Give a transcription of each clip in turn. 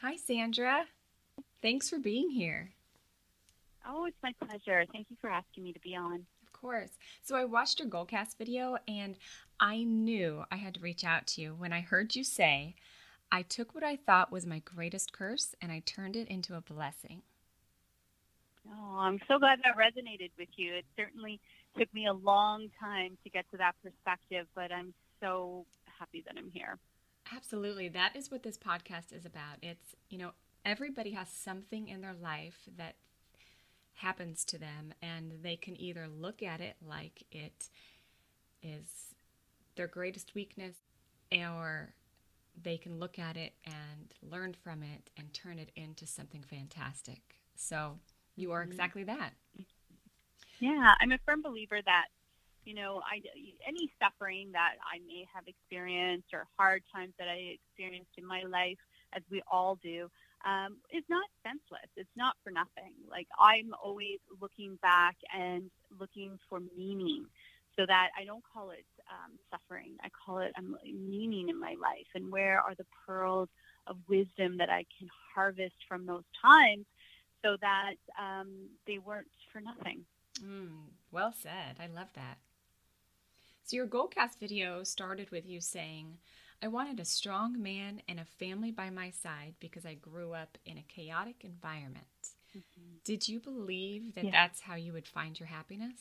Hi, Sandra. Thanks for being here. Oh, it's my pleasure. Thank you for asking me to be on. Of course. So I watched your Goalcast video and I knew I had to reach out to you when I heard you say, I took what I thought was my greatest curse and I turned it into a blessing. Oh, I'm so glad that resonated with you. It certainly took me a long time to get to that perspective, but I'm so happy that I'm here. Absolutely. That is what this podcast is about. It's, you know, everybody has something in their life that happens to them, and they can either look at it like it is their greatest weakness, or they can look at it and learn from it and turn it into something fantastic. So you are mm-hmm. exactly that. Yeah, I'm a firm believer that you know, I, any suffering that I may have experienced or hard times that I experienced in my life, as we all do, um, is not senseless. It's not for nothing. Like I'm always looking back and looking for meaning so that I don't call it um, suffering. I call it um, meaning in my life and where are the pearls of wisdom that I can harvest from those times so that um, they weren't for nothing. Mm, well said. I love that. So your Goalcast video started with you saying, I wanted a strong man and a family by my side because I grew up in a chaotic environment. Mm-hmm. Did you believe that yeah. that's how you would find your happiness?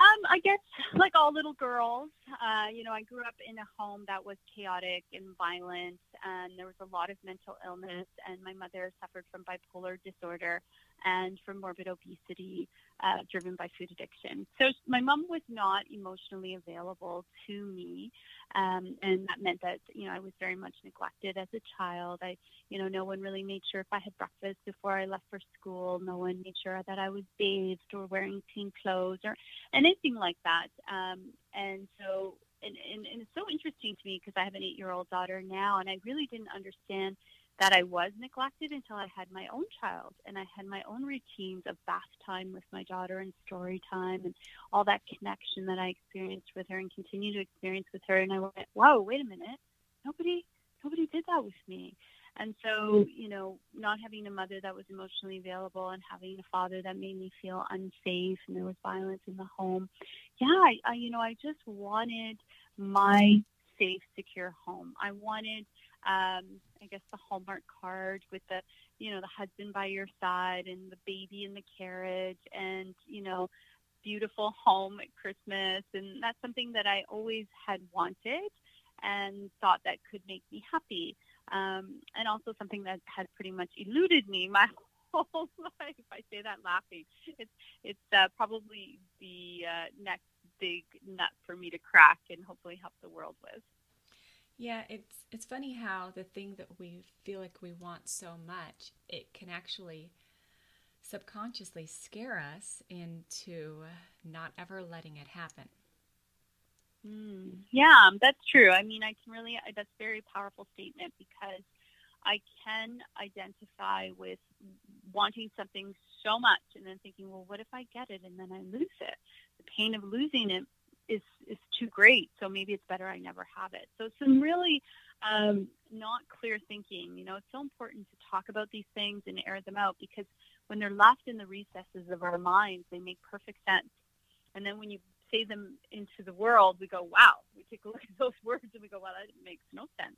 Um, I guess like all little girls, uh, you know, I grew up in a home that was chaotic and violent, and there was a lot of mental illness, and my mother suffered from bipolar disorder and from morbid obesity uh, driven by food addiction. So my mom was not emotionally available to me, um, and that meant that you know I was very much neglected as a child. I, you know, no one really made sure if I had breakfast before I left for school. No one made sure that I was bathed or wearing clean clothes or anything like that. Um, and so, and, and, and it's so interesting to me because I have an eight-year-old daughter now, and I really didn't understand that I was neglected until I had my own child and I had my own routines of bath time with my daughter and story time and all that connection that I experienced with her and continue to experience with her. And I went, wow, wait a minute. Nobody, nobody did that with me. And so, mm-hmm. you know, not having a mother that was emotionally available and having a father that made me feel unsafe and there was violence in the home. Yeah, I, I you know, I just wanted my mm-hmm. safe, secure home. I wanted um, I guess the Hallmark card with the, you know, the husband by your side and the baby in the carriage and, you know, beautiful home at Christmas. And that's something that I always had wanted and thought that could make me happy. Um, and also something that had pretty much eluded me my whole life. I say that laughing. It's it's uh, probably the uh, next big nut for me to crack and hopefully help the world with. Yeah, it's it's funny how the thing that we feel like we want so much, it can actually subconsciously scare us into not ever letting it happen. Mm, yeah, that's true. I mean, I can really that's a very powerful statement because I can identify with wanting something so much and then thinking, well, what if I get it and then I lose it? The pain of losing it is is too great. So maybe it's better I never have it. So some really um, not clear thinking. You know, it's so important to talk about these things and air them out because when they're left in the recesses of our minds, they make perfect sense. And then when you say them into the world, we go, wow. We take a look at those words and we go, well, that makes no sense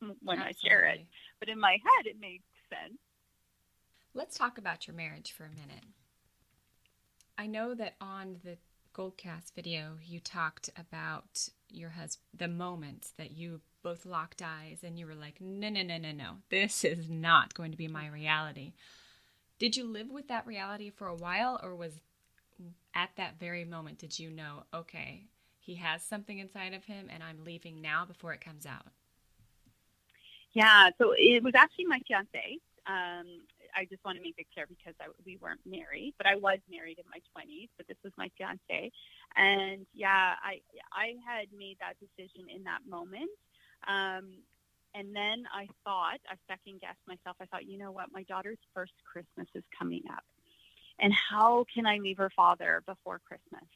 when Absolutely. I share it. But in my head, it makes sense. Let's talk about your marriage for a minute. I know that on the Goalcast video, you talked about your husband, the moment that you both locked eyes and you were like, no, no, no, no, no, this is not going to be my reality. Did you live with that reality for a while, or was at that very moment did you know, okay, he has something inside of him and I'm leaving now before it comes out? Yeah, so it was actually my fiance. Um, I just want to make it clear because I, we weren't married, but I was married in my 20s. But this was my fiance, and yeah, I I had made that decision in that moment. Um, and then I thought, I second guessed myself. I thought, you know what, my daughter's first Christmas is coming up, and how can I leave her father before Christmas?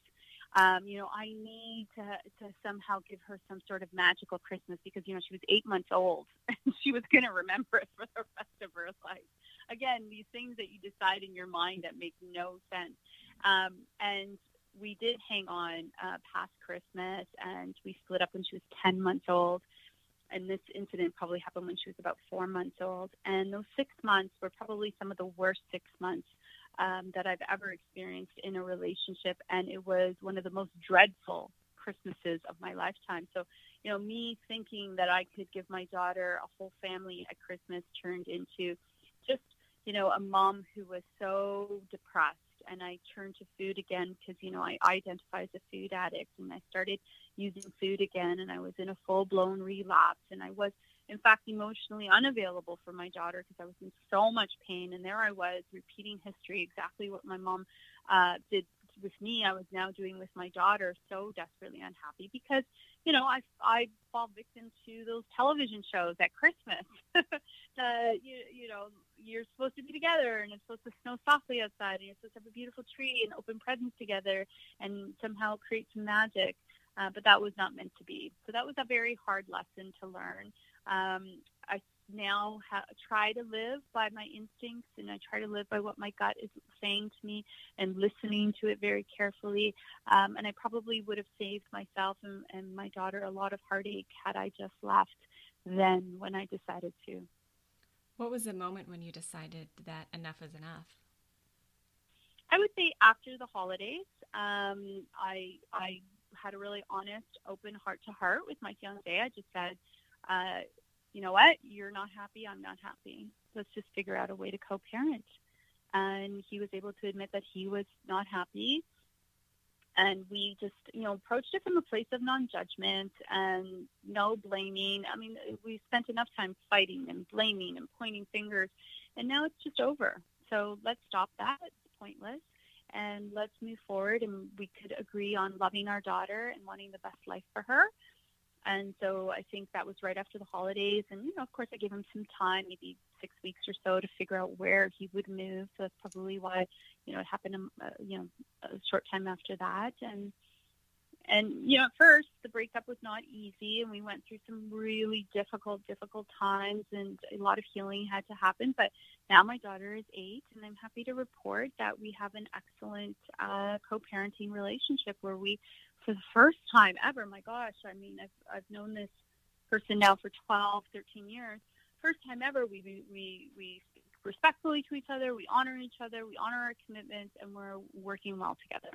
Um, you know, I need to to somehow give her some sort of magical Christmas because you know she was eight months old and she was going to remember it for the rest of her life. Again, these things that you decide in your mind that make no sense. Um, and we did hang on uh, past Christmas, and we split up when she was ten months old. And this incident probably happened when she was about four months old. And those six months were probably some of the worst six months um, that I've ever experienced in a relationship, and it was one of the most dreadful Christmases of my lifetime. So, you know, me thinking that I could give my daughter a whole family at Christmas turned into just, you know, a mom who was so depressed. And I turned to food again because, you know, I identify as a food addict and I started using food again and I was in a full blown relapse and I was in fact, emotionally unavailable for my daughter because I was in so much pain. And there I was repeating history, exactly what my mom uh, did with me. I was now doing with my daughter, so desperately unhappy because, you know, I, I fall victim to those television shows at Christmas. uh, you, you know, you're supposed to be together and it's supposed to snow softly outside and you're supposed to have a beautiful tree and open presents together and somehow create some magic. Uh, but that was not meant to be. So that was a very hard lesson to learn. Um, I now ha- try to live by my instincts and I try to live by what my gut is saying to me and listening to it very carefully. Um, and I probably would have saved myself and, and my daughter a lot of heartache had I just left then when I decided to. What was the moment when you decided that enough is enough? I would say after the holidays, um, I I had a really honest, open heart to heart with my fiance. I just said, uh, you know what, you're not happy, I'm not happy. Let's just figure out a way to co parent. And he was able to admit that he was not happy. And we just, you know, approached it from a place of non judgment and no blaming. I mean, we spent enough time fighting and blaming and pointing fingers, and now it's just over. So let's stop that. It's pointless. And let's move forward. And we could agree on loving our daughter and wanting the best life for her and so I think that was right after the holidays. And, you know, of course, I gave him some time, maybe six weeks or so, to figure out where he would move. So that's probably why, you know, it happened, um, uh, you know, a short time after that. And, and, you know, at first the breakup was not easy and we went through some really difficult, difficult times and a lot of healing had to happen. But now my daughter is eight and I'm happy to report that we have an excellent uh, co-parenting relationship where we for the first time ever, my gosh, I mean, I've, I've known this person now for 12, 13 years. First time ever, we, we, we speak respectfully to each other, we honor each other, we honor our commitments, and we're working well together.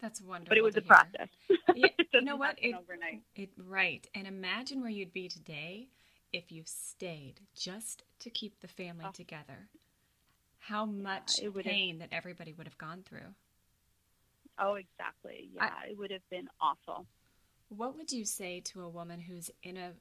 That's wonderful. But it was a hear. process. Yeah, you know what? It, overnight. It, right. And imagine where you'd be today if you stayed just to keep the family oh. together. How much yeah, pain that everybody would have gone through. Oh, exactly. Yeah, I, it would have been awful. What would you say to a woman who's in a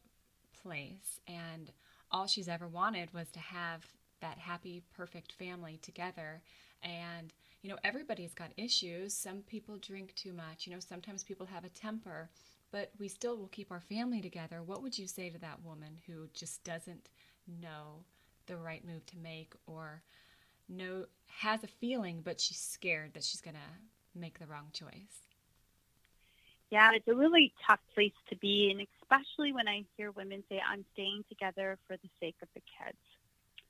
place and all she's ever wanted was to have that happy, perfect family together? And, you know, everybody's got issues. Some people drink too much. You know, sometimes people have a temper, but we still will keep our family together. What would you say to that woman who just doesn't know the right move to make or know has a feeling but she's scared that she's going to make the wrong choice. Yeah, it's a really tough place to be, and especially when I hear women say, I'm staying together for the sake of the kids.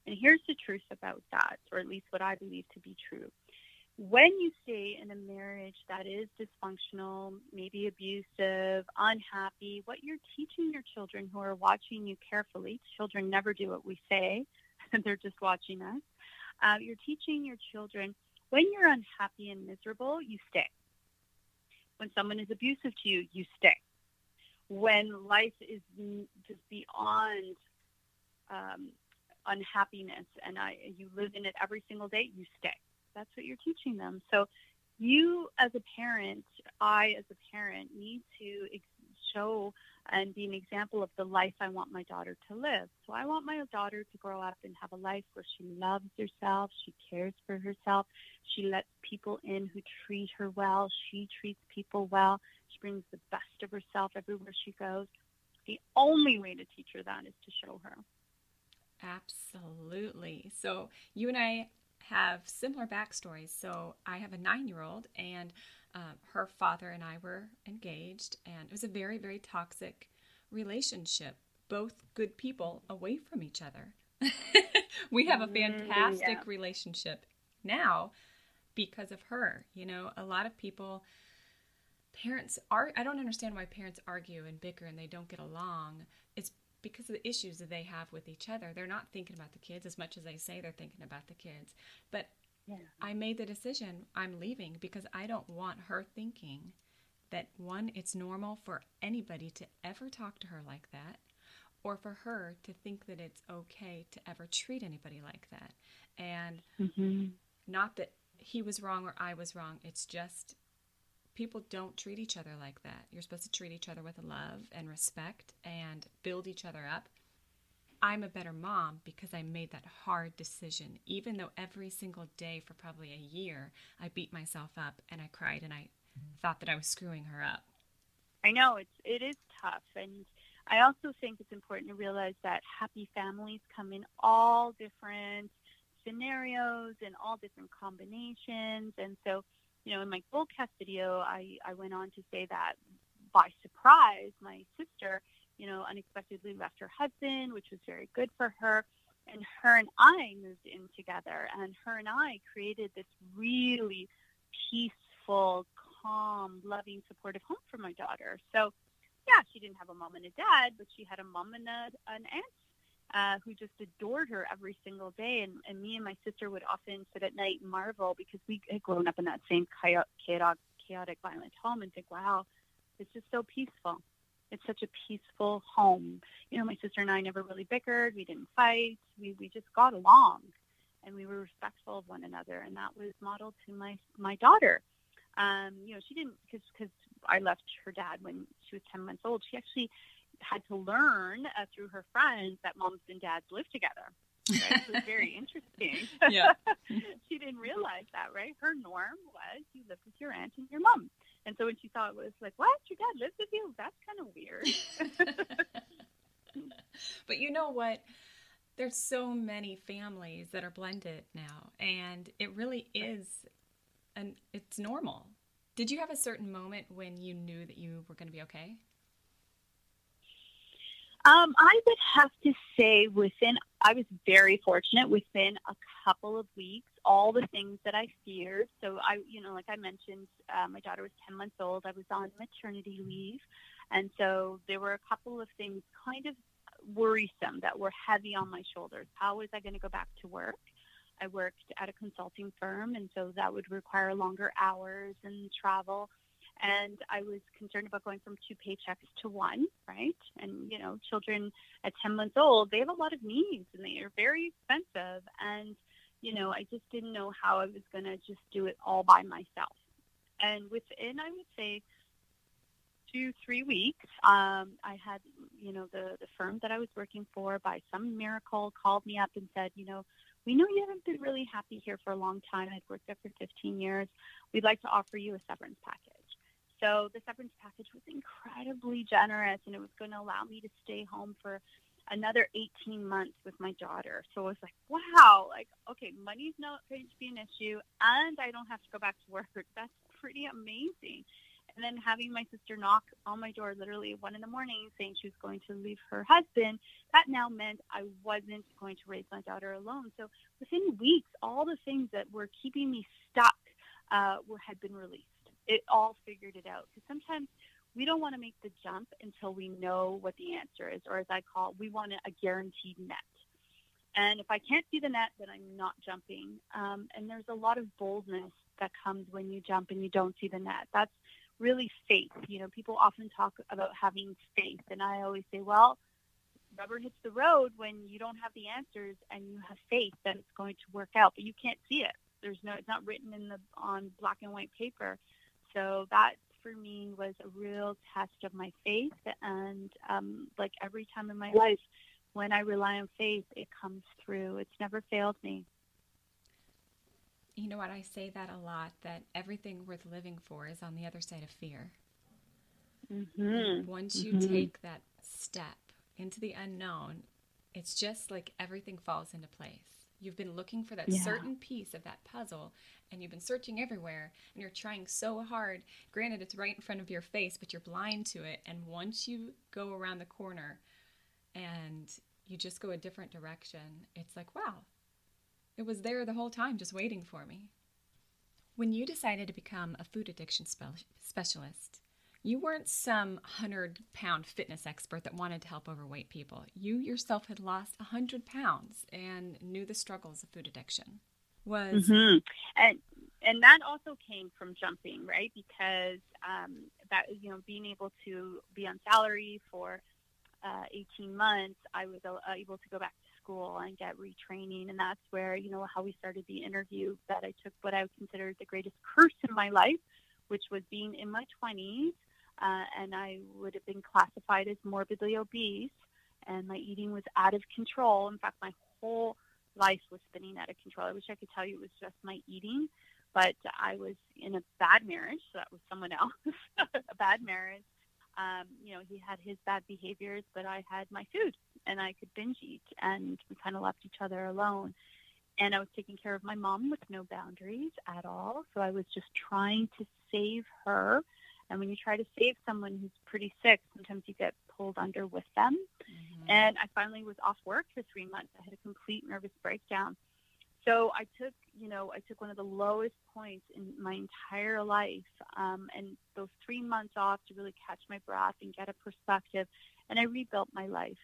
And here's the truth about that, or at least what I believe to be true. When you stay in a marriage that is dysfunctional, maybe abusive, unhappy, what you're teaching your children who are watching you carefully, children never do what we say, they're just watching us. Uh, you're teaching your children when you're unhappy and miserable, you stay. When someone is abusive to you, you stay. When life is just beyond um, unhappiness and I, you live in it every single day, you stay. That's what you're teaching them. So you as a parent, I as a parent need to ex- show and be an example of the life I want my daughter to live. So I want my daughter to grow up and have a life where she loves herself, she cares for herself, she lets people in who treat her well, she treats people well, she brings the best of herself everywhere she goes. The only way to teach her that is to show her. Absolutely. So you and I have similar backstories. So I have a nine year old, and Um, her father and I were engaged, and it was a very, very toxic relationship. Both good people away from each other. we have a Mm, fantastic yeah. relationship now because of her. You know, a lot of people, parents are, I don't understand why parents argue and bicker and they don't get along. It's because of the issues that they have with each other. They're not thinking about the kids as much as they say they're thinking about the kids. But Yeah. I made the decision I'm leaving because I don't want her thinking that one, it's normal for anybody to ever talk to her like that, or for her to think that it's okay to ever treat anybody like that. And Mm-hmm. not that he was wrong or I was wrong, it's just people don't treat each other like that. You're supposed to treat each other with love and respect and build each other up. I'm a better mom because I made that hard decision. Even though every single day for probably a year, I beat myself up and I cried and I thought that I was screwing her up. I know it's it is tough, and I also think it's important to realize that happy families come in all different scenarios and all different combinations. And so, you know, in my Goalcast video, I I went on to say that by surprise, my sister, you know, unexpectedly left her husband, which was very good for her. And her and I moved in together, and her and I created this really peaceful, calm, loving, supportive home for my daughter. So, yeah, she didn't have a mom and a dad, but she had a mom and a, an aunt uh, who just adored her every single day. And, and me and my sister would often sit at night and marvel because we had grown up in that same chaotic, chaotic, violent home and think, wow, it's just so peaceful. It's such a peaceful home. You know, my sister and I never really bickered. We didn't fight. We, we just got along and we were respectful of one another. And that was modeled to my, my daughter. Um, you know, she didn't, because I left her dad when she was 10 months old. She actually had to learn uh, through her friends that moms and dads live together. Right? It was very interesting. Yeah. she didn't realize that, right? Her norm was you live with your aunt and your mom. And so when she saw it, it was like, what? Your dad lives with you? That's kind of weird. but you know what? There's so many families that are blended now, and it really is, and it's normal. Did you have a certain moment when you knew that you were going to be okay? Um, I would have to say within, I was very fortunate within a couple of weeks, all the things that I feared. So I, you know, like I mentioned, uh, my daughter was 10 months old. I was on maternity leave. And so there were a couple of things kind of worrisome that were heavy on my shoulders. How was I going to go back to work? I worked at a consulting firm, and so that would require longer hours and travel and I was concerned about going from two paychecks to one, right? And you know, children at 10 months old, they have a lot of needs and they are very expensive. And you know, I just didn't know how I was going to just do it all by myself. And within, I would say, two, three weeks, um, I had, you know, the, the firm that I was working for, by some miracle, called me up and said, you know, we know you haven't been really happy here for a long time. I'd worked there for 15 years. We'd like to offer you a severance package. So the severance package was incredibly generous, and it was going to allow me to stay home for another 18 months with my daughter. So I was like, wow, like, okay, money's not going to be an issue, and I don't have to go back to work. That's pretty amazing. And then having my sister knock on my door literally one in the morning saying she was going to leave her husband, that now meant I wasn't going to raise my daughter alone. So within weeks, all the things that were keeping me stuck uh, were had been released it all figured it out. Because sometimes we don't want to make the jump until we know what the answer is, or as I call, it, we want a guaranteed net. And if I can't see the net, then I'm not jumping. Um, and there's a lot of boldness that comes when you jump and you don't see the net. That's really faith. You know, people often talk about having faith, and I always say, well, rubber hits the road when you don't have the answers and you have faith that it's going to work out, but you can't see it. There's no, it's not written in the on black and white paper. So that for me was a real test of my faith. And um, like every time in my life, when I rely on faith, it comes through. It's never failed me. You know what? I say that a lot that everything worth living for is on the other side of fear. Mm-hmm. Once you Mhm. take that step into the unknown, it's just like everything falls into place. You've been looking for that Yeah. certain piece of that puzzle and you've been searching everywhere and you're trying so hard. Granted, it's right in front of your face, but you're blind to it. And once you go around the corner and you just go a different direction, it's like, wow, it was there the whole time just waiting for me. When you decided to become a food addiction spe- specialist, you weren't some 100 pound fitness expert that wanted to help overweight people. You yourself had lost 100 pounds and knew the struggles of food addiction. Was hmm And and that also came from jumping, right? Because um, that you know being able to be on salary for uh, 18 months, I was uh, able to go back to school and get retraining, and that's where you know how we started the interview. That I took what I would consider the greatest curse in my life, which was being in my 20s, uh, and I would have been classified as morbidly obese, and my eating was out of control. In fact, my whole life was spinning out of control. I wish I could tell you it was just my eating, but I was in a bad marriage. So that was someone else, a bad marriage. Um, you know, he had his bad behaviors, but I had my food and I could binge eat, and we kind of left each other alone. And I was taking care of my mom with no boundaries at all. So I was just trying to save her. And when you try to save someone who's pretty sick, sometimes you get pulled under with them. Mhm. And I finally was off work for three months. I had a complete nervous breakdown. So I took, you know, I took one of the lowest points in my entire life, um, and those three months off to really catch my breath and get a perspective, and I rebuilt my life.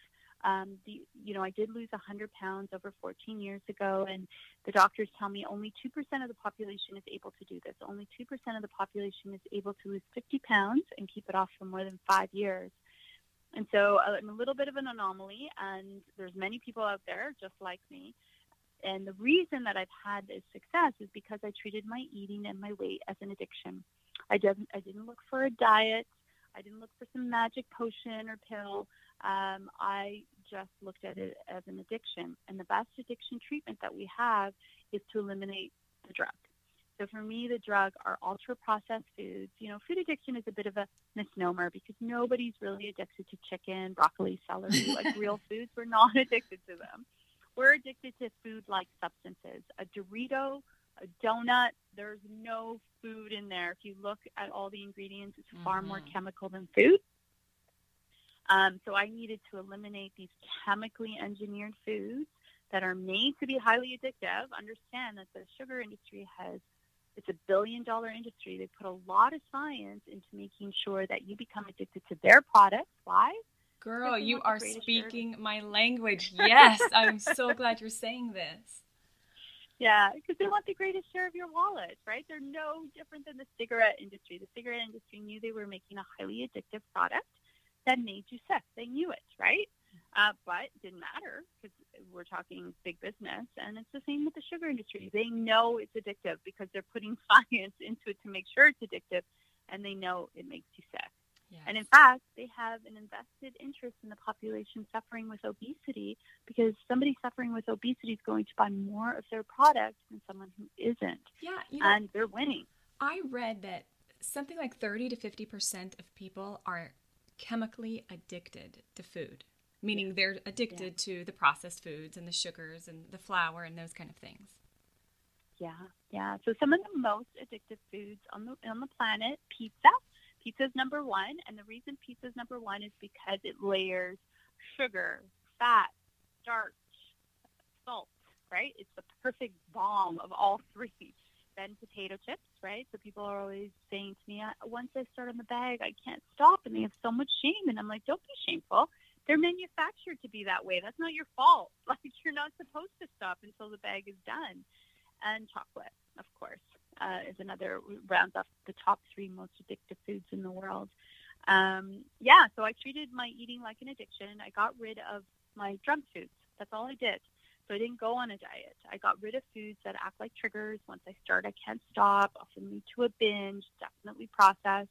Um, the, you know, I did lose 100 pounds over 14 years ago, and the doctors tell me only 2% of the population is able to do this. Only 2% of the population is able to lose 50 pounds and keep it off for more than five years. And so uh, I'm a little bit of an anomaly, and there's many people out there just like me. And the reason that I've had this success is because I treated my eating and my weight as an addiction. I didn't I didn't look for a diet. I didn't look for some magic potion or pill. Um, I just looked at it as an addiction. And the best addiction treatment that we have is to eliminate the drug. So for me, the drug are ultra processed foods. You know, food addiction is a bit of a misnomer because nobody's really addicted to chicken, broccoli, celery, like real foods. We're not addicted to them. We're addicted to food like substances. A Dorito, a donut, there's no food in there. If you look at all the ingredients, it's far more Mhm. chemical than food. Um, so I needed to eliminate these chemically engineered foods that are made to be highly addictive. Understand that the sugar industry has it's a billion dollar industry. They put a lot of science into making sure that you become addicted to their products. Why? Girl, you are greatest share of- speaking my language. Yes, I'm so glad you're saying this. Yeah, because they want the greatest share of your wallet, right? They're no different than the cigarette industry. The cigarette industry knew they were making a highly addictive product that made you sick. They knew it, right? Uh, but it didn't matter because we're talking big business, and it's the same with the sugar industry. They know it's addictive because they're putting science into it to make sure it's addictive, and they know it makes you sick. Yes. And in fact, they have an invested interest in the population suffering with obesity because somebody suffering with obesity is going to buy more of their product than someone who isn't. yeah, you know, And they're winning. I read that something like 30 to 50% of people are chemically addicted to food, meaning they're addicted to the processed foods and the sugars and the flour and those kind of things. Yeah, yeah. So some of the most addictive foods on the on the planet, pizza. Pizza is number one, and the reason pizza is number one is because it layers sugar, fat, starch, salt. Right? It's the perfect bomb of all three. Then potato chips, right? So people are always saying to me, once I start on the bag, I can't stop, and they have so much shame. And I'm like, don't be shameful. They're manufactured to be that way. That's not your fault. Like you're not supposed to stop until the bag is done and chocolate, of course, uh, is another rounds off the top three most addictive foods in the world. Um, yeah, so I treated my eating like an addiction. I got rid of my junk foods. That's all I did. So I didn't go on a diet. I got rid of foods that act like triggers. Once I start, I can't stop. Often lead to a binge. Definitely processed.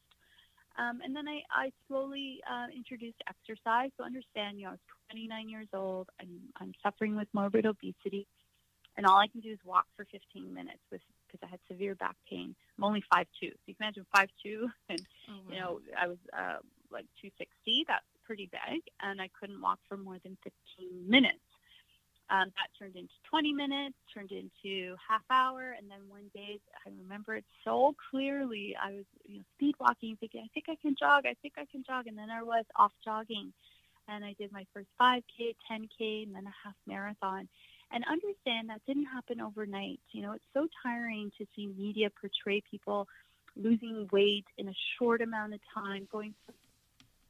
Um, and then I, I slowly uh, introduced exercise. So understand, you know, I was 29 years old. I'm, I'm suffering with morbid obesity and all I can do is walk for 15 minutes with because I had severe back pain. I'm only 5'2", so you can imagine 5'2", and Oh, you know I was uh, like 260. That's pretty big, and I couldn't walk for more than 15 minutes. Um, that turned into 20 minutes, turned into half hour, and then one day I remember it so clearly. I was you know, speed walking, thinking, I think I can jog, I think I can jog, and then I was off jogging, and I did my first 5K, 10K, and then a half marathon. And understand that didn't happen overnight. You know, it's so tiring to see media portray people losing weight in a short amount of time, going from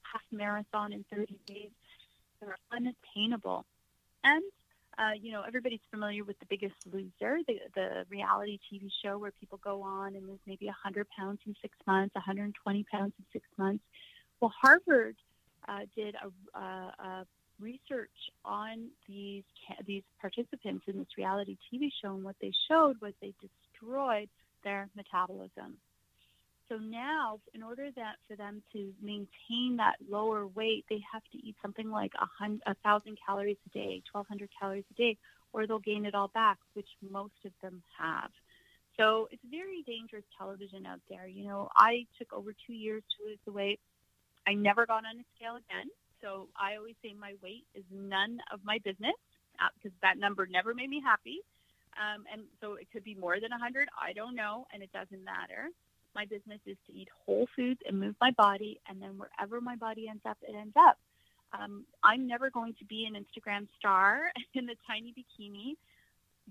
half marathon in 30 days. They're unattainable. And uh, you know, everybody's familiar with The Biggest Loser, the, the reality TV show where people go on and lose maybe 100 pounds in six months, 120 pounds in six months. Well, Harvard uh, did a, a research on these these participants in this reality TV show, and what they showed was they destroyed their metabolism. So now, in order that for them to maintain that lower weight, they have to eat something like a, hundred, a thousand calories a day, 1,200 calories a day, or they'll gain it all back, which most of them have. So it's very dangerous television out there. You know, I took over two years to lose the weight. I never got on a scale again. So I always say my weight is none of my business because uh, that number never made me happy. Um, and so it could be more than 100. I don't know, and it doesn't matter. My business is to eat whole foods and move my body, and then wherever my body ends up, it ends up. Um, I'm never going to be an Instagram star in the tiny bikini,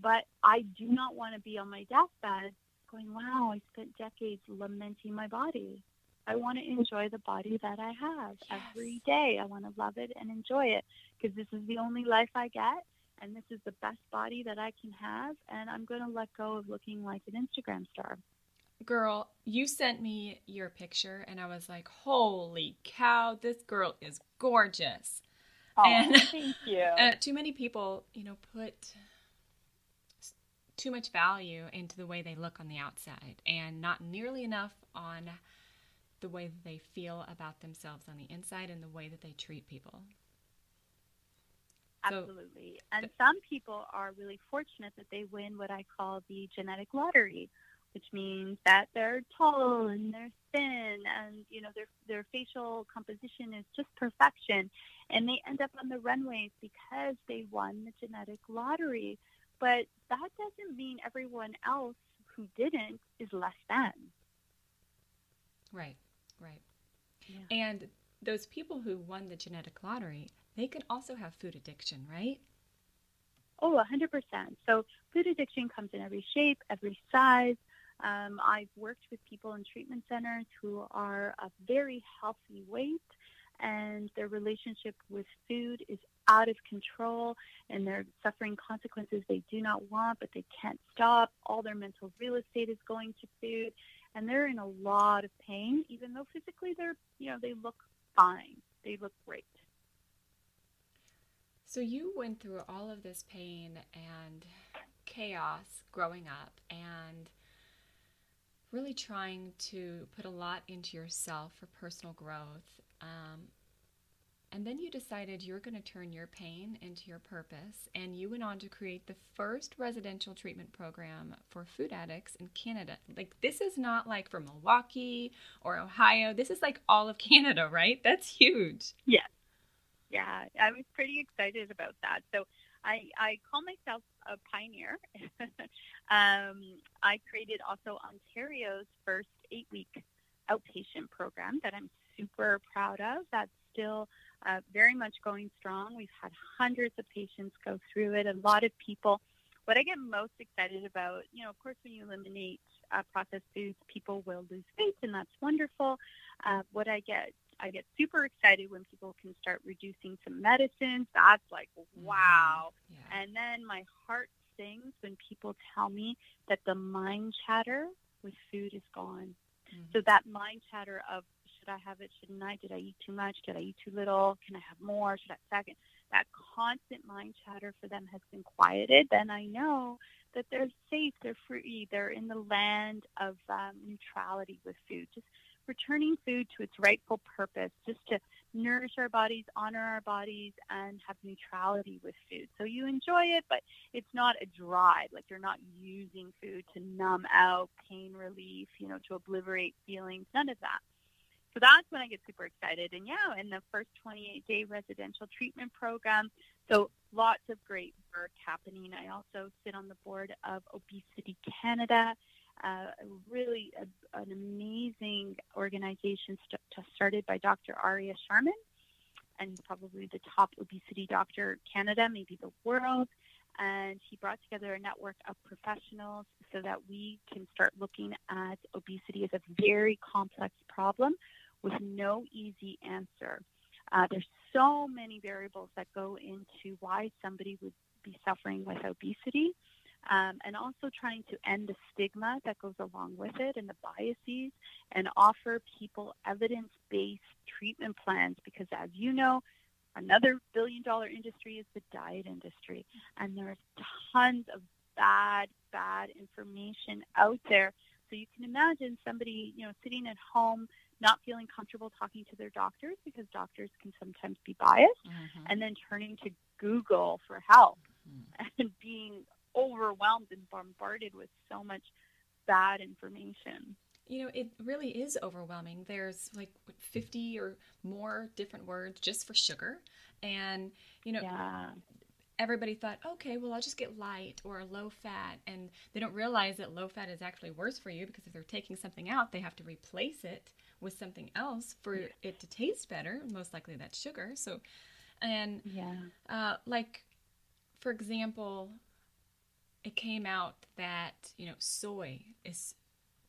but I do not want to be on my deathbed going, wow, I spent decades lamenting my body. I want to enjoy the body that I have yes. every day. I want to love it and enjoy it because this is the only life I get and this is the best body that I can have and I'm going to let go of looking like an Instagram star. Girl, you sent me your picture and I was like, "Holy cow, this girl is gorgeous." Oh, and, thank you. Uh, too many people, you know, put too much value into the way they look on the outside and not nearly enough on the way that they feel about themselves on the inside and the way that they treat people. Absolutely. So, and some people are really fortunate that they win what I call the genetic lottery, which means that they're tall and they're thin and you know their their facial composition is just perfection and they end up on the runways because they won the genetic lottery. But that doesn't mean everyone else who didn't is less than. Right. Right. Yeah. And those people who won the genetic lottery, they can also have food addiction, right? Oh, 100%. So food addiction comes in every shape, every size. Um, I've worked with people in treatment centers who are a very healthy weight and their relationship with food is out of control and they're suffering consequences they do not want, but they can't stop. All their mental real estate is going to food and they're in a lot of pain, even though physically they're, you know, they look fine. They look great. So you went through all of this pain and chaos growing up and really trying to put a lot into yourself for personal growth. Um, and then you decided you're going to turn your pain into your purpose, and you went on to create the first residential treatment program for food addicts in Canada. Like, this is not like for Milwaukee or Ohio. This is like all of Canada, right? That's huge. Yes. Yeah, I was pretty excited about that. So, I, I call myself a pioneer. um, I created also Ontario's first eight week outpatient program that I'm super proud of. That's still uh, very much going strong. We've had hundreds of patients go through it, a lot of people. What I get most excited about, you know, of course, when you eliminate uh, processed foods, people will lose weight, and that's wonderful. Uh, what I get, I get super excited when people can start reducing some medicines. That's like, mm-hmm. wow. Yeah. And then my heart sings when people tell me that the mind chatter with food is gone. Mm-hmm. So that mind chatter of should I have it? Shouldn't I? Did I eat too much? Did I eat too little? Can I have more? Should I second? That constant mind chatter for them has been quieted. Then I know that they're safe, they're free, they're in the land of um, neutrality with food. Just returning food to its rightful purpose, just to nourish our bodies, honor our bodies, and have neutrality with food. So you enjoy it, but it's not a drive. Like you're not using food to numb out pain relief, you know, to obliterate feelings, none of that. So that's when I get super excited. And yeah, in the first 28 day residential treatment program, So lots of great work happening. I also sit on the board of Obesity Canada, uh, really a, an amazing organization st- started by Dr. Arya Sharma, and probably the top obesity doctor Canada, maybe the world. And he brought together a network of professionals so that we can start looking at obesity as a very complex problem with no easy answer. Uh, there's so many variables that go into why somebody would be suffering with obesity. Um, and also trying to end the stigma that goes along with it and the biases and offer people evidence based treatment plans because, as you know, another billion dollar industry is the diet industry. And there's tons of bad, bad information out there. So you can imagine somebody, you know, sitting at home not feeling comfortable talking to their doctors because doctors can sometimes be biased, mm-hmm. and then turning to Google for help mm-hmm. and being overwhelmed and bombarded with so much bad information. You know, it really is overwhelming. There's like 50 or more different words just for sugar. And, you know, yeah. everybody thought, okay, well, I'll just get light or low fat. And they don't realize that low fat is actually worse for you because if they're taking something out, they have to replace it with something else for yeah. it to taste better. Most likely that's sugar. So, and yeah, uh, like for example, it came out that you know soy is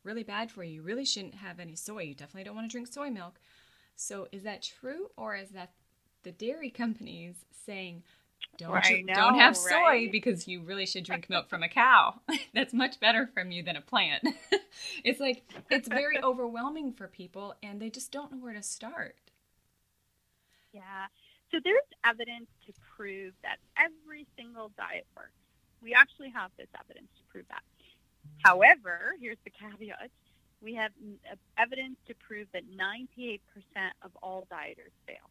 really bad for you. You really shouldn't have any soy. You definitely don't want to drink soy milk. So, is that true, or is that the dairy companies saying? Don't, know, don't have soy right? because you really should drink milk from a cow. That's much better from you than a plant. it's like it's very overwhelming for people and they just don't know where to start. Yeah. So there's evidence to prove that every single diet works. We actually have this evidence to prove that. However, here's the caveat. We have evidence to prove that 98% of all dieters fail.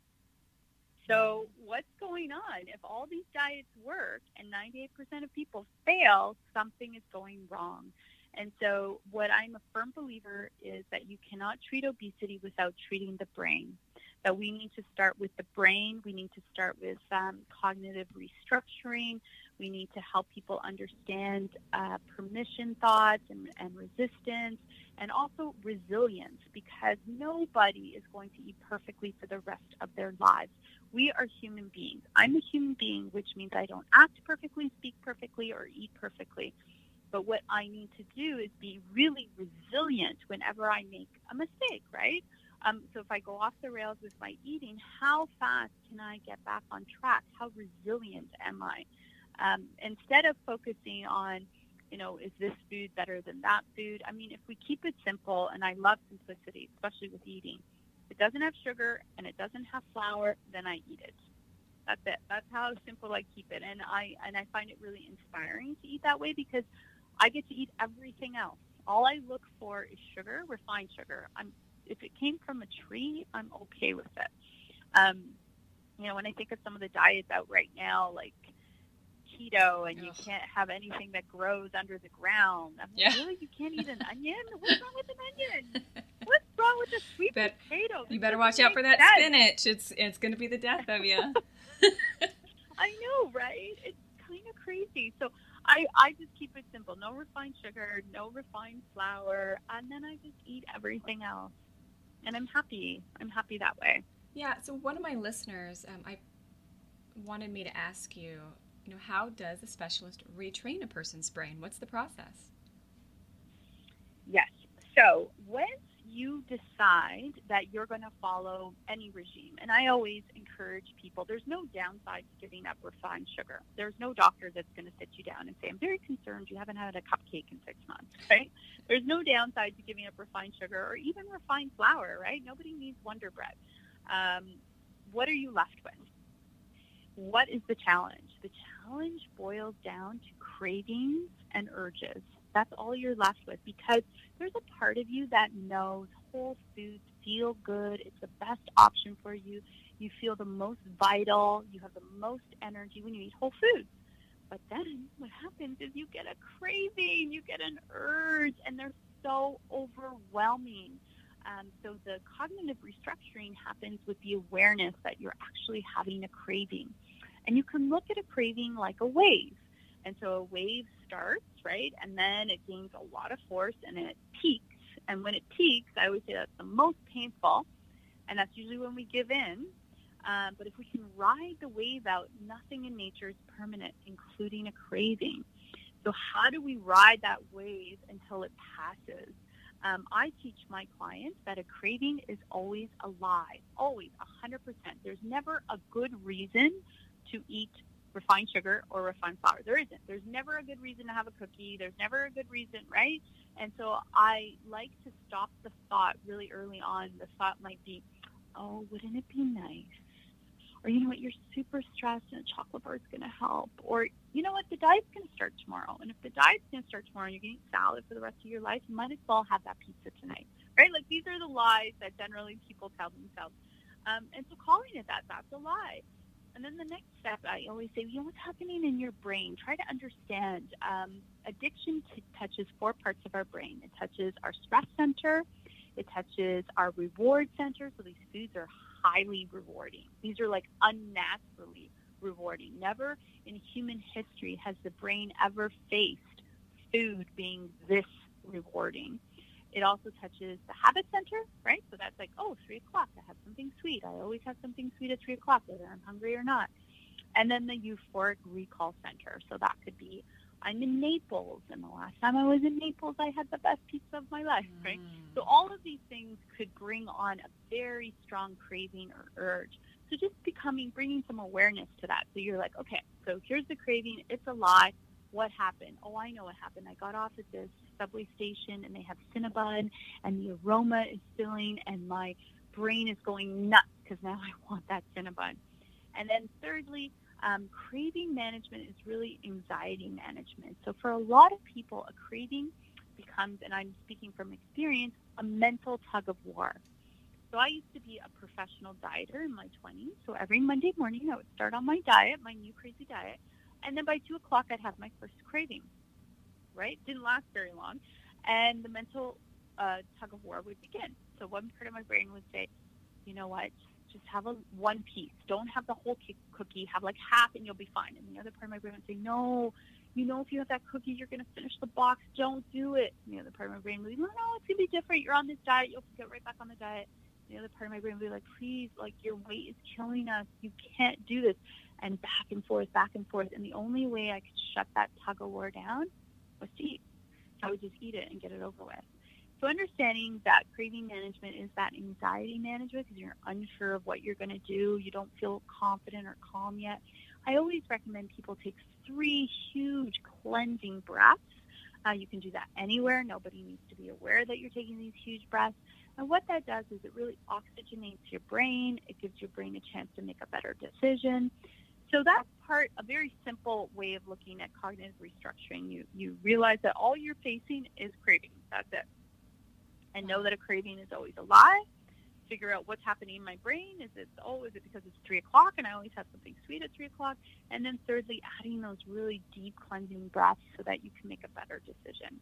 So what's going on? If all these diets work and 98% of people fail, something is going wrong. And so what I'm a firm believer is that you cannot treat obesity without treating the brain. That we need to start with the brain. We need to start with um, cognitive restructuring. We need to help people understand uh, permission thoughts and, and resistance and also resilience because nobody is going to eat perfectly for the rest of their lives. We are human beings. I'm a human being, which means I don't act perfectly, speak perfectly, or eat perfectly. But what I need to do is be really resilient whenever I make a mistake, right? Um, so if I go off the rails with my eating, how fast can I get back on track? How resilient am I? Um, instead of focusing on, you know, is this food better than that food? I mean, if we keep it simple, and I love simplicity, especially with eating, if it doesn't have sugar and it doesn't have flour, then I eat it. That's it. That's how simple I keep it, and I and I find it really inspiring to eat that way because I get to eat everything else. All I look for is sugar, refined sugar. I'm if it came from a tree, I'm okay with it. Um, you know, when I think of some of the diets out right now, like keto and Ugh. you can't have anything that grows under the ground. I'm yeah. like, really? You can't eat an onion? What's wrong with an onion? What's wrong with a sweet Bet, potato? You better watch out for that sense. spinach. It's it's going to be the death of you. I know, right? It's kind of crazy. So I, I just keep it simple. No refined sugar, no refined flour, and then I just eat everything else. And I'm happy. I'm happy that way. Yeah. So one of my listeners, um, I wanted me to ask you you know, how does a specialist retrain a person's brain? What's the process? Yes. So once you decide that you're going to follow any regime, and I always encourage people, there's no downside to giving up refined sugar. There's no doctor that's going to sit you down and say, I'm very concerned you haven't had a cupcake in six months, right? There's no downside to giving up refined sugar or even refined flour, right? Nobody needs Wonder Bread. Um, what are you left with? What is the challenge? The challenge boils down to cravings and urges. That's all you're left with because there's a part of you that knows whole foods feel good. It's the best option for you. You feel the most vital. You have the most energy when you eat whole foods. But then what happens is you get a craving, you get an urge, and they're so overwhelming. Um, so the cognitive restructuring happens with the awareness that you're actually having a craving. And you can look at a craving like a wave. And so a wave starts, right? And then it gains a lot of force and it peaks. And when it peaks, I always say that's the most painful. And that's usually when we give in. Um, but if we can ride the wave out, nothing in nature is permanent, including a craving. So, how do we ride that wave until it passes? Um, I teach my clients that a craving is always a lie, always 100%. There's never a good reason to eat refined sugar or refined flour. There isn't. There's never a good reason to have a cookie. There's never a good reason, right? And so I like to stop the thought really early on. The thought might be, oh, wouldn't it be nice or you know what, you're super stressed and a chocolate bar is going to help, or you know what, the diet's going to start tomorrow, and if the diet's going to start tomorrow and you're going to eat salad for the rest of your life, you might as well have that pizza tonight, right? Like these are the lies that generally people tell themselves, um, and so calling it that, that's a lie. And then the next step, I always say, you know, what's happening in your brain? Try to understand. Um, addiction t- touches four parts of our brain. It touches our stress center, it touches our reward center. So these foods are highly rewarding. These are like unnaturally rewarding. Never in human history has the brain ever faced food being this rewarding. It also touches the habit center, right? So that's like, oh, three o'clock, I have something sweet. I always have something sweet at three o'clock, whether I'm hungry or not. And then the euphoric recall center. So that could be I'm in Naples, and the last time I was in Naples, I had the best pizza of my life, right? Mm. So all of these things could bring on a very strong craving or urge. So just becoming, bringing some awareness to that. So you're like, okay, so here's the craving. It's a lie. What happened? Oh, I know what happened. I got off at this subway station, and they have Cinnabon, and the aroma is filling, and my brain is going nuts because now I want that Cinnabon. And then thirdly, um, craving management is really anxiety management. So for a lot of people, a craving becomes, and I'm speaking from experience, a mental tug of war. So I used to be a professional dieter in my 20s. So every Monday morning, I would start on my diet, my new crazy diet, and then by two o'clock, I'd have my first craving. Right? Didn't last very long, and the mental uh, tug of war would begin. So one part of my brain would say, you know what? Just have a one piece. Don't have the whole cookie. Have like half, and you'll be fine. And the other part of my brain would say, no, you know, if you have that cookie, you're going to finish the box. Don't do it. And the other part of my brain would be, no, no, it's going to be different. You're on this diet. You'll get right back on the diet. And the other part of my brain would be like, please, like your weight is killing us. You can't do this. And back and forth, back and forth. And the only way I could shut that tug of war down was to eat. I would just eat it and get it over with. So understanding that craving management is that anxiety management because you're unsure of what you're going to do, you don't feel confident or calm yet. I always recommend people take three huge cleansing breaths. Uh, you can do that anywhere. Nobody needs to be aware that you're taking these huge breaths. And what that does is it really oxygenates your brain. It gives your brain a chance to make a better decision. So that's part, a very simple way of looking at cognitive restructuring. You, you realize that all you're facing is craving. That's it and know that a craving is always a lie. Figure out what's happening in my brain. Is it oh, is it because it's three o'clock and I always have something sweet at three o'clock? And then thirdly, adding those really deep cleansing breaths so that you can make a better decision.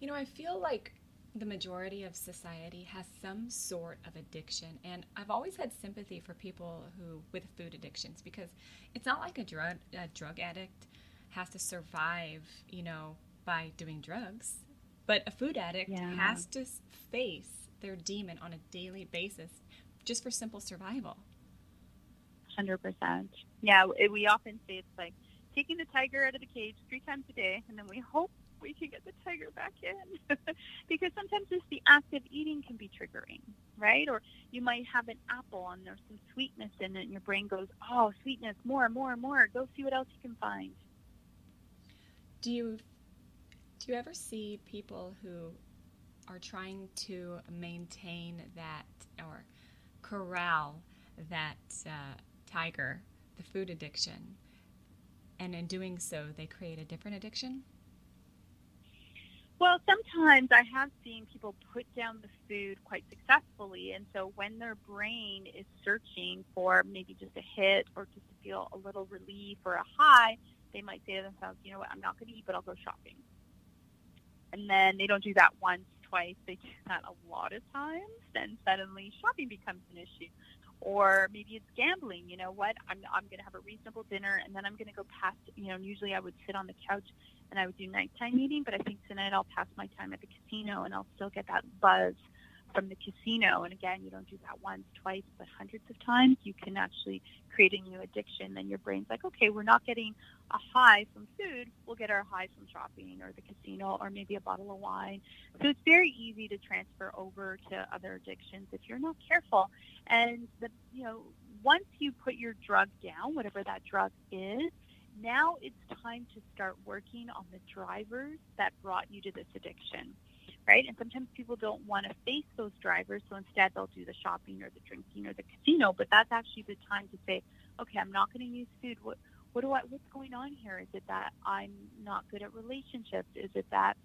You know, I feel like the majority of society has some sort of addiction and i've always had sympathy for people who with food addictions because it's not like a drug a drug addict has to survive you know by doing drugs but a food addict yeah. has to face their demon on a daily basis just for simple survival. 100%. Yeah, we often say it's like taking the tiger out of the cage three times a day, and then we hope we can get the tiger back in. because sometimes just the act of eating can be triggering, right? Or you might have an apple and there's some sweetness in it, and your brain goes, oh, sweetness, more, more, more. Go see what else you can find. Do you do you ever see people who are trying to maintain that or corral that uh, tiger, the food addiction, and in doing so, they create a different addiction? Well, sometimes I have seen people put down the food quite successfully. And so when their brain is searching for maybe just a hit or just to feel a little relief or a high, they might say to themselves, you know what, I'm not going to eat, but I'll go shopping and then they don't do that once, twice, they do that a lot of times, then suddenly shopping becomes an issue. or maybe it's gambling. You know what? I'm I'm going to have a reasonable dinner, and then I'm going to go past. You know, usually I would sit on the couch and I would do nighttime eating, but I think tonight I'll pass my time at the casino, and I'll still get that buzz from the casino. And again, you don't do that once, twice, but hundreds of times. You can actually create a new addiction. Then your brain's like, okay, we're not getting a high from food. We'll get our high from shopping or the casino or maybe a bottle of wine. So it's very easy to transfer over to other addictions if you're not careful. And the, you know, once you put your drug down, whatever that drug is, now it's time to start working on the drivers that brought you to this addiction right? And sometimes people don't want to face those drivers, so instead they'll do the shopping or the drinking or the casino. But that's actually the time to say, okay, I'm not going to use food. What what do I? What's going on here? Is it that I'm not good at relationships? Is it that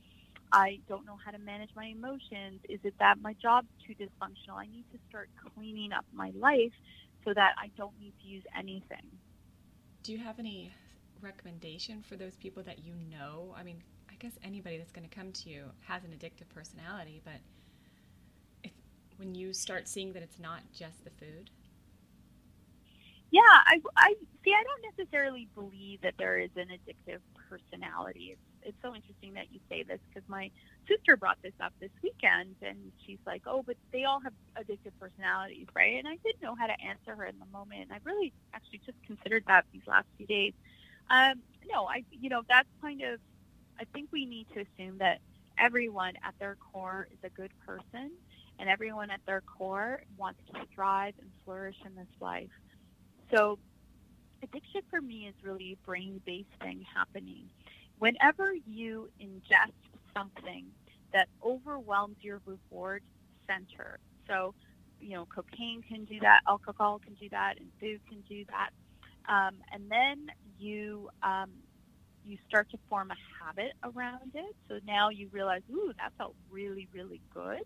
I don't know how to manage my emotions? Is it that my job's too dysfunctional? I need to start cleaning up my life so that I don't need to use anything. Do you have any recommendation for those people that you know? I mean, guess anybody that's going to come to you has an addictive personality, but if when you start seeing that it's not just the food. Yeah, I, I see. I don't necessarily believe that there is an addictive personality. It's, it's so interesting that you say this because my sister brought this up this weekend, and she's like, "Oh, but they all have addictive personalities, right?" And I didn't know how to answer her in the moment. And I really actually just considered that these last few days. Um, no, I, you know, that's kind of I think we need to assume that everyone at their core is a good person and everyone at their core wants to thrive and flourish in this life. So addiction for me is really a brain-based thing happening. Whenever you ingest something that overwhelms your reward center, so you know, cocaine can do that, alcohol can do that, and food can do that. Um, and then you um, you start to form a habit around it. So now you realize, ooh, that felt really, really good.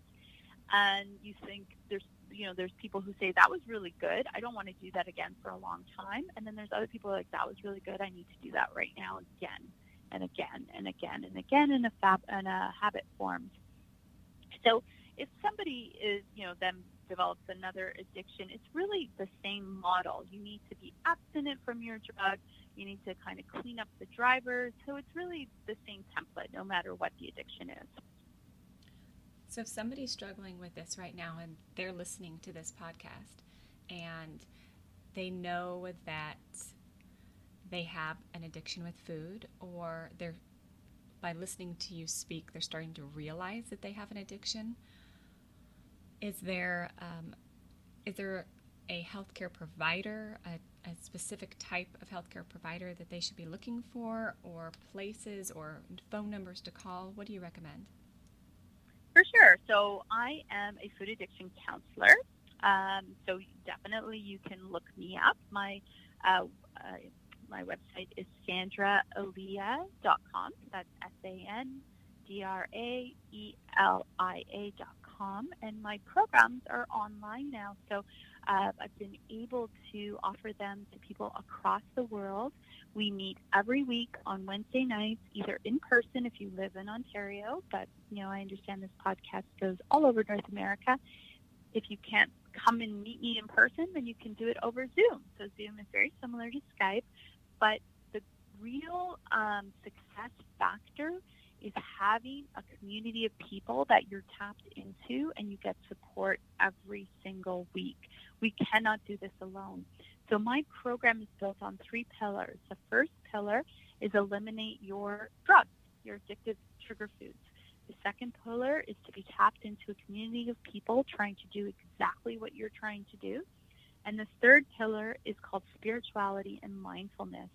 And you think there's, you know, there's people who say that was really good. I don't want to do that again for a long time. And then there's other people like that was really good. I need to do that right now again and again and again and again, and a fab and a habit forms. So if somebody is, you know, then develops another addiction, it's really the same model. You need to be abstinent from your drug. You need to kind of clean up the drivers. So it's really the same template no matter what the addiction is. So if somebody's struggling with this right now and they're listening to this podcast and they know that they have an addiction with food or they're by listening to you speak they're starting to realize that they have an addiction is there um, is there a healthcare provider, a, a, specific type of healthcare provider that they should be looking for, or places or phone numbers to call? What do you recommend? For sure. So I am a food addiction counselor. Um, so definitely you can look me up. My uh, uh, my website is sandraelia.com. That's S A N D R A E L I A.com. And my programs are online now. So uh, I've been able to offer them to people across the world. We meet every week on Wednesday nights, either in person if you live in Ontario, but you know I understand this podcast goes all over North America. If you can't come and meet me in person, then you can do it over Zoom. So Zoom is very similar to Skype, but the real um, success factor is having a community of people that you're tapped into and you get support every single week. We cannot do this alone. So my program is built on three pillars. The first pillar is eliminate your drugs, your addictive trigger foods. The second pillar is to be tapped into a community of people trying to do exactly what you're trying to do. And the third pillar is called spirituality and mindfulness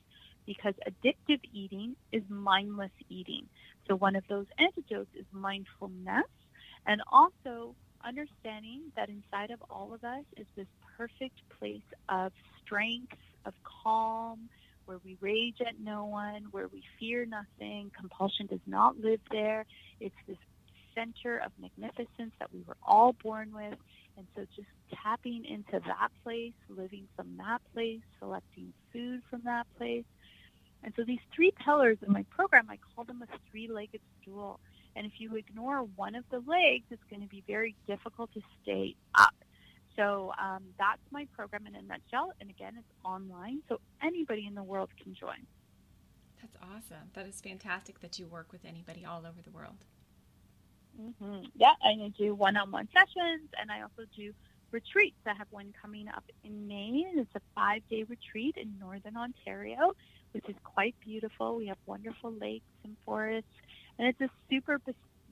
because addictive eating is mindless eating. So one of those antidotes is mindfulness and also understanding that inside of all of us is this perfect place of strength, of calm, where we rage at no one, where we fear nothing. Compulsion does not live there. It's this center of magnificence that we were all born with. And so just tapping into that place, living from that place, selecting food from that place. And so these three pillars in my program, I call them a three-legged stool. And if you ignore one of the legs, it's going to be very difficult to stay up. So um, that's my program in a nutshell. And again, it's online, so anybody in the world can join. That's awesome. That is fantastic that you work with anybody all over the world. Mm-hmm. Yeah, I do one-on-one sessions, and I also do retreats. I have one coming up in May, and it's a five-day retreat in Northern Ontario, which is quite beautiful. We have wonderful lakes and forests, and it's a super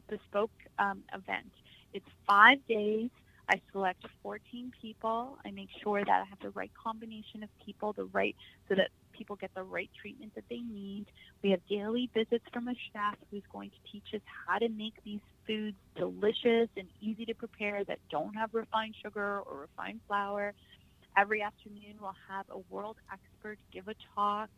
bespoke um, event. It's five days. I select 14 people. I make sure that I have the right combination of people, the right so that people get the right treatment that they need. We have daily visits from a chef who's going to teach us how to make these foods delicious and easy to prepare that don't have refined sugar or refined flour. Every afternoon, we'll have a world expert give a talk.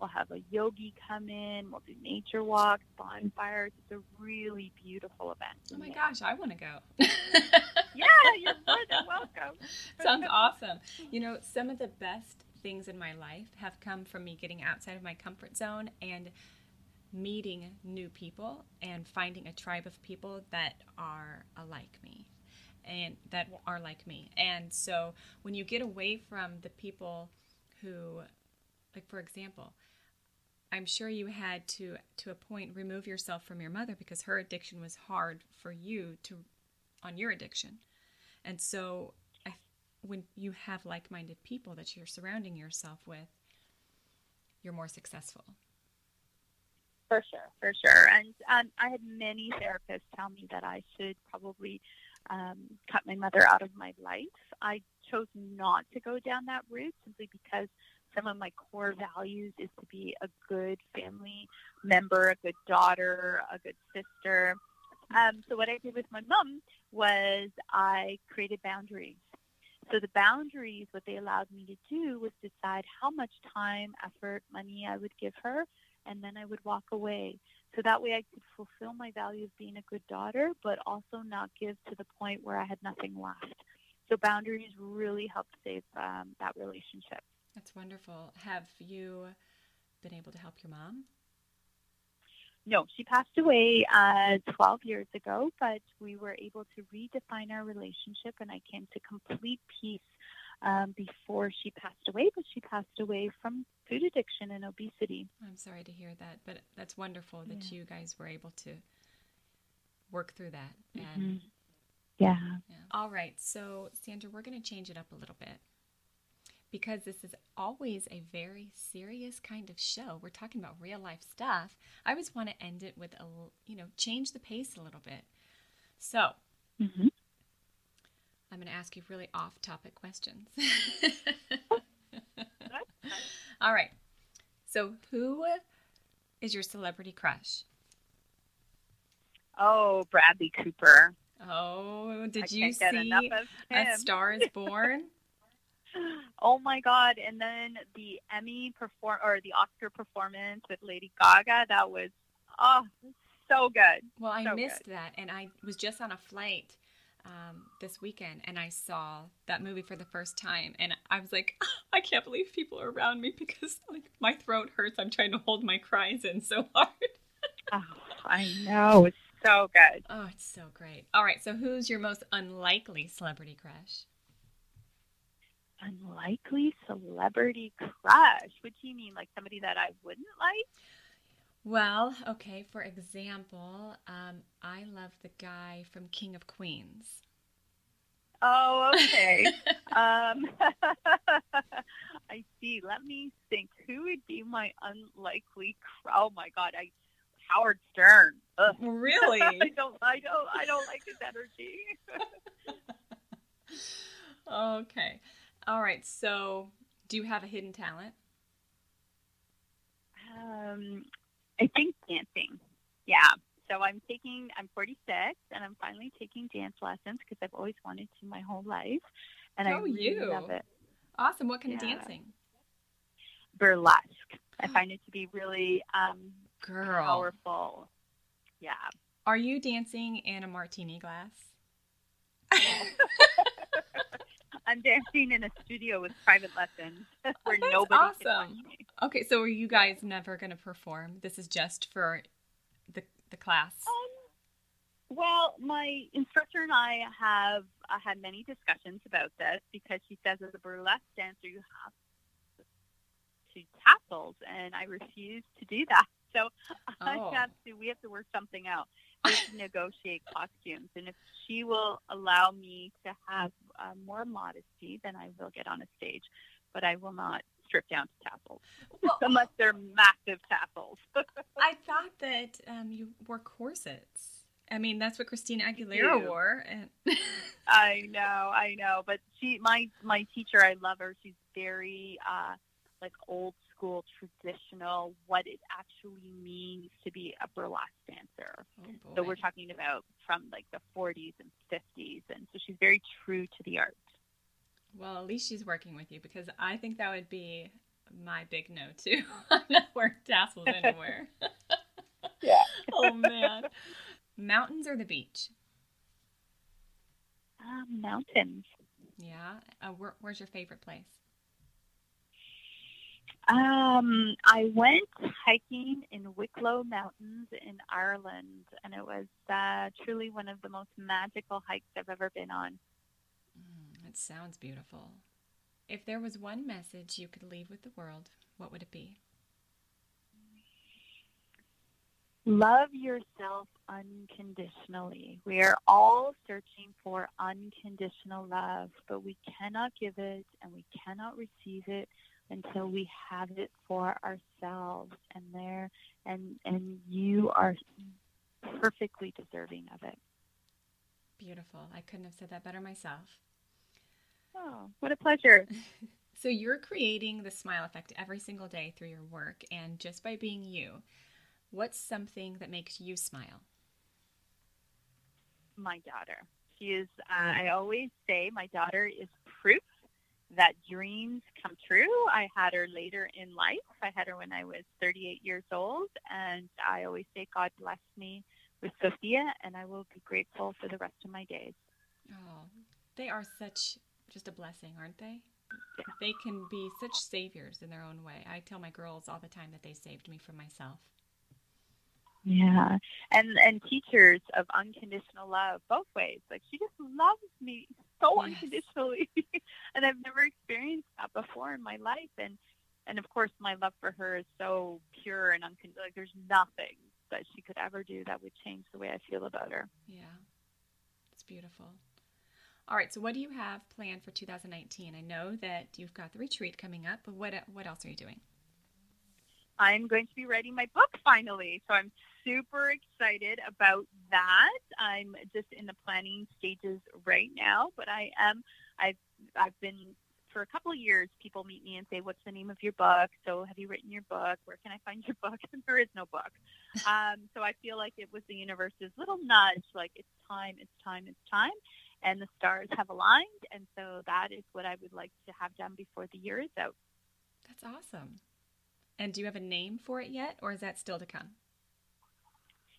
We'll have a yogi come in. We'll do nature walks, bonfires. It's a really beautiful event. Oh my gosh, I want to go. yeah, you're more than welcome. Sounds awesome. You know, some of the best things in my life have come from me getting outside of my comfort zone and meeting new people and finding a tribe of people that are alike me and that are like me. And so when you get away from the people who like for example, I'm sure you had to to a point remove yourself from your mother because her addiction was hard for you to on your addiction. And so I, when you have like-minded people that you're surrounding yourself with, you're more successful. For sure, for sure. And um, I had many therapists tell me that I should probably um, cut my mother out of my life. I chose not to go down that route simply because some of my core values is to be a good family member, a good daughter, a good sister. Um, so what I did with my mom was I created boundaries. So the boundaries, what they allowed me to do was decide how much time, effort, money I would give her and then I would walk away. So that way I could fulfill my value of being a good daughter, but also not give to the point where I had nothing left. So boundaries really helped save um, that relationship. That's wonderful. Have you been able to help your mom? No, she passed away uh, 12 years ago, but we were able to redefine our relationship, and I came to complete peace um, before she passed away, but she passed away from food addiction and obesity. I'm sorry to hear that, but that's wonderful that yeah. you guys were able to work through that. And mm-hmm. yeah. yeah. All right. So, Sandra, we're going to change it up a little bit because this is always a very serious kind of show. We're talking about real life stuff. I always want to end it with a, you know, change the pace a little bit. So, mm-hmm. I'm going to ask you really off topic questions. All right. So, who is your celebrity crush? Oh, Bradley Cooper. Oh, did I you see A Star is Born? oh my god and then the emmy perform or the oscar performance with lady gaga that was oh so good well i so missed good. that and i was just on a flight um, this weekend and I saw that movie for the first time and I was like, I can't believe people are around me because like my throat hurts. I'm trying to hold my cries in so hard. oh, I know. It's so good. Oh, it's so great. All right. So who's your most unlikely celebrity crush? Unlikely celebrity crush? What do you mean? Like somebody that I wouldn't like? Well, okay, for example, um, I love the guy from King of Queens. Oh, okay. um, I see. Let me think. Who would be my unlikely? Oh my God! I Howard Stern. Ugh. Really? I don't. I don't. I don't like his energy. okay. All right. So, do you have a hidden talent? Um, I think dancing. Yeah. So I'm taking, I'm 46 and I'm finally taking dance lessons because I've always wanted to my whole life. And oh, I really you. love it. Awesome. What kind yeah. of dancing? Burlesque. I find it to be really um, Girl. powerful. Yeah. Are you dancing in a martini glass? I'm dancing in a studio with private lessons where oh, nobody awesome. can watch me. Okay, so are you guys never going to perform? This is just for the the class. Um, well, my instructor and I have uh, had many discussions about this because she says as a burlesque dancer you have to tassels, and I refuse to do that. So oh. I have to. We have to work something out. We have to negotiate costumes, and if she will allow me to have uh, more modesty, than I will get on a stage. But I will not strip down to tassels well, unless they're massive tassels. I thought that um, you wore corsets. I mean, that's what Christina Aguilera wore. And I know, I know. But she, my my teacher, I love her. She's very uh, like old school, traditional. What it actually means to be a burlesque dancer. Oh so we're talking about from like the 40s and 50s, and so she's very true to the art. Well, at least she's working with you because I think that would be my big no too. I'm not wearing tassels anywhere. yeah. oh man. Mountains or the beach? Um, mountains. Yeah. Uh, where, where's your favorite place? Um, I went hiking in Wicklow Mountains in Ireland, and it was uh, truly one of the most magical hikes I've ever been on. Mm, it sounds beautiful. If there was one message you could leave with the world, what would it be? Love yourself unconditionally. We are all searching for unconditional love, but we cannot give it and we cannot receive it until we have it for ourselves and there and and you are perfectly deserving of it. Beautiful. I couldn't have said that better myself. Oh, what a pleasure. so you're creating the smile effect every single day through your work and just by being you. What's something that makes you smile? My daughter. She is, uh, I always say, my daughter is proof that dreams come true. I had her later in life. I had her when I was 38 years old. And I always say, God bless me with Sophia, and I will be grateful for the rest of my days. Oh, they are such just a blessing, aren't they? Yeah. They can be such saviors in their own way. I tell my girls all the time that they saved me from myself. Yeah, and and teachers of unconditional love both ways. Like she just loves me so yes. unconditionally, and I've never experienced that before in my life. And and of course, my love for her is so pure and unconditional. Like there's nothing that she could ever do that would change the way I feel about her. Yeah, it's beautiful. All right, so what do you have planned for 2019? I know that you've got the retreat coming up, but what what else are you doing? I'm going to be writing my book finally. So I'm super excited about that. I'm just in the planning stages right now, but I am I've I've been for a couple of years people meet me and say, What's the name of your book? So have you written your book? Where can I find your book? And there is no book. Um, so I feel like it was the universe's little nudge, like it's time, it's time, it's time. And the stars have aligned and so that is what I would like to have done before the year is out. That's awesome. And do you have a name for it yet, or is that still to come?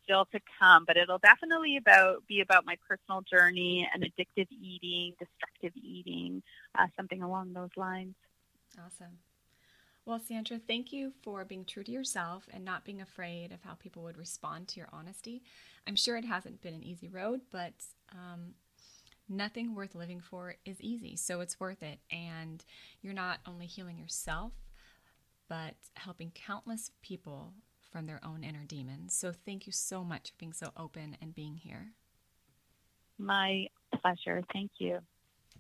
Still to come, but it'll definitely about be about my personal journey and addictive eating, destructive eating, uh, something along those lines. Awesome. Well, Sandra, thank you for being true to yourself and not being afraid of how people would respond to your honesty. I'm sure it hasn't been an easy road, but um, nothing worth living for is easy, so it's worth it. And you're not only healing yourself, but helping countless people from their own inner demons. So thank you so much for being so open and being here. My pleasure. Thank you.